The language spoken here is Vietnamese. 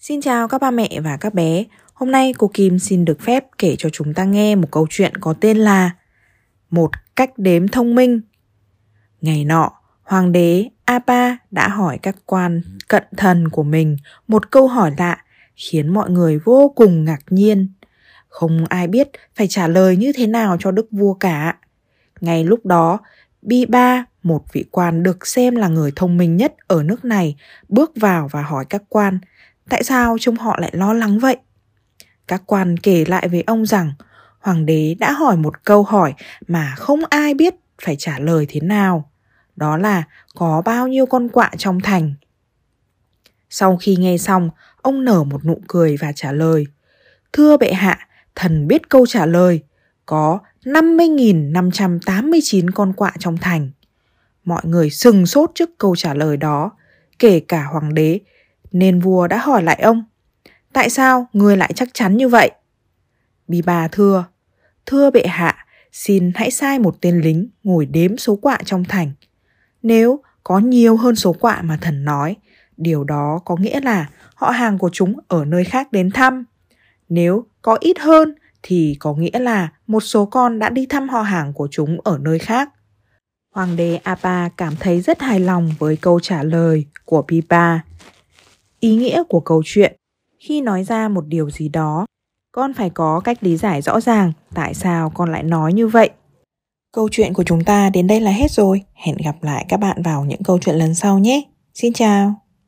Xin chào các ba mẹ và các bé. Hôm nay cô Kim xin được phép kể cho chúng ta nghe một câu chuyện có tên là Một cách đếm thông minh. Ngày nọ, hoàng đế Apa đã hỏi các quan cận thần của mình một câu hỏi lạ khiến mọi người vô cùng ngạc nhiên. Không ai biết phải trả lời như thế nào cho đức vua cả. Ngay lúc đó, Bi Ba, một vị quan được xem là người thông minh nhất ở nước này, bước vào và hỏi các quan tại sao trông họ lại lo lắng vậy. Các quan kể lại với ông rằng hoàng đế đã hỏi một câu hỏi mà không ai biết phải trả lời thế nào. Đó là có bao nhiêu con quạ trong thành. Sau khi nghe xong, ông nở một nụ cười và trả lời. Thưa bệ hạ, thần biết câu trả lời. Có 50.589 con quạ trong thành. Mọi người sừng sốt trước câu trả lời đó, kể cả hoàng đế, nên vua đã hỏi lại ông. Tại sao người lại chắc chắn như vậy? Bì bà thưa, thưa bệ hạ, xin hãy sai một tên lính ngồi đếm số quạ trong thành. Nếu có nhiều hơn số quạ mà thần nói, điều đó có nghĩa là họ hàng của chúng ở nơi khác đến thăm. Nếu có ít hơn thì có nghĩa là một số con đã đi thăm họ hàng của chúng ở nơi khác. Hoàng đế Apa cảm thấy rất hài lòng với câu trả lời của Pipa. Ý nghĩa của câu chuyện khi nói ra một điều gì đó, con phải có cách lý giải rõ ràng tại sao con lại nói như vậy. Câu chuyện của chúng ta đến đây là hết rồi. Hẹn gặp lại các bạn vào những câu chuyện lần sau nhé. Xin chào.